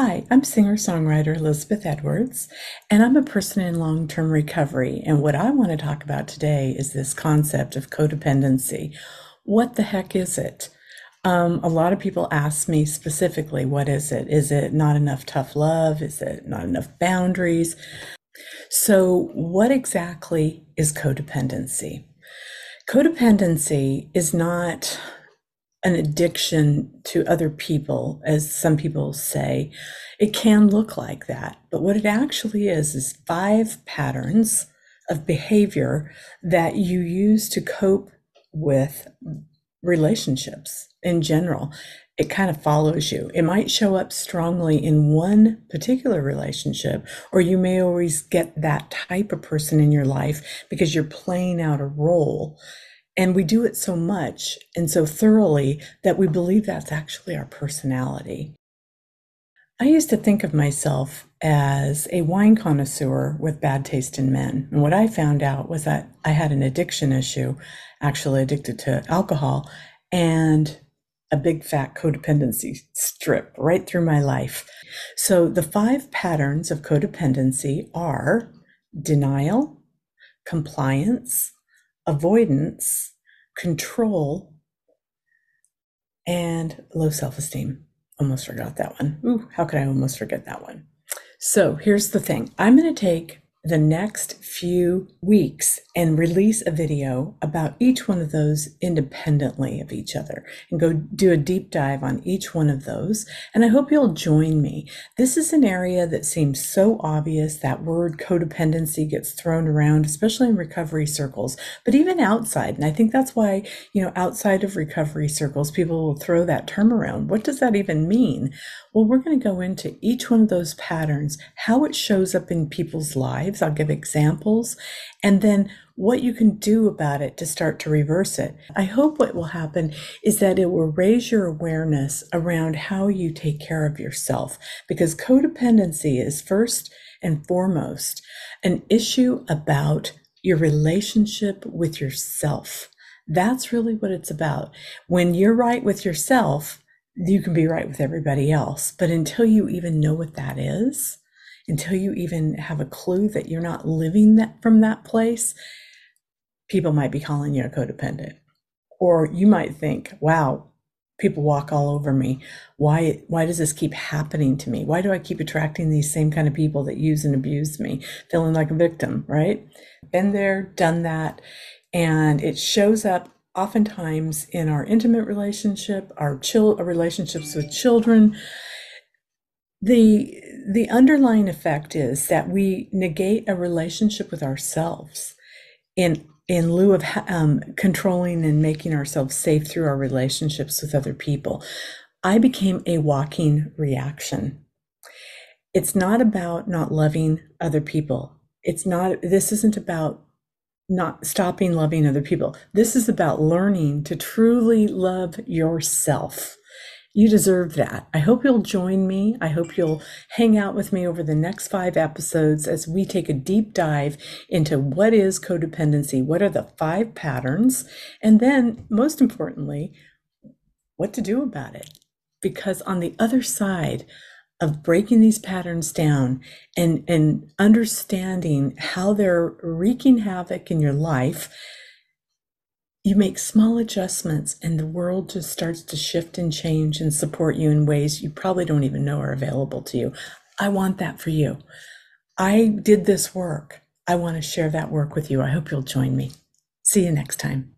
Hi, I'm singer songwriter Elizabeth Edwards, and I'm a person in long term recovery. And what I want to talk about today is this concept of codependency. What the heck is it? Um, a lot of people ask me specifically, what is it? Is it not enough tough love? Is it not enough boundaries? So, what exactly is codependency? Codependency is not an addiction to other people, as some people say. It can look like that. But what it actually is, is five patterns of behavior that you use to cope with relationships in general. It kind of follows you. It might show up strongly in one particular relationship, or you may always get that type of person in your life because you're playing out a role and we do it so much and so thoroughly that we believe that's actually our personality. I used to think of myself as a wine connoisseur with bad taste in men. And what I found out was that I had an addiction issue, actually addicted to alcohol, and a big fat codependency strip right through my life. So the five patterns of codependency are denial, compliance, avoidance, control, and low self esteem. Almost forgot that one. Ooh, how could I almost forget that one? So here's the thing I'm going to take the next few weeks and release a video about each one of those independently of each other and go do a deep dive on each one of those. And I hope you'll join me. This is an area that seems so obvious. That word codependency gets thrown around, especially in recovery circles, but even outside. And I think that's why, you know, outside of recovery circles, people will throw that term around. What does that even mean? Well, we're going to go into each one of those patterns, how it shows up in people's lives. I'll give examples, and then what you can do about it to start to reverse it. I hope what will happen is that it will raise your awareness around how you take care of yourself, because codependency is first and foremost an issue about your relationship with yourself. That's really what it's about. When you're right with yourself, you can be right with everybody else. But until you even know what that is, until you even have a clue that you're not living that from that place, people might be calling you a codependent. Or you might think, wow, people walk all over me. Why why does this keep happening to me? Why do I keep attracting these same kind of people that use and abuse me, feeling like a victim, right? Been there, done that, and it shows up oftentimes in our intimate relationship, our chil- relationships with children, the the underlying effect is that we negate a relationship with ourselves in in lieu of um, controlling and making ourselves safe through our relationships with other people. I became a walking reaction. It's not about not loving other people. It's not, this isn't about not stopping loving other people. This is about learning to truly love yourself. You deserve that. I hope you'll join me. I hope you'll hang out with me over the next five episodes as we take a deep dive into what is codependency, what are the five patterns, and then, most importantly, what to do about it. Because on the other side of breaking these patterns down and, and understanding how they're wreaking havoc in your life, you make small adjustments and the world just starts to shift and change and support you in ways you probably don't even know are available to you. I want that for you. I did this work. I want to share that work with you. I hope you'll join me. See you next time.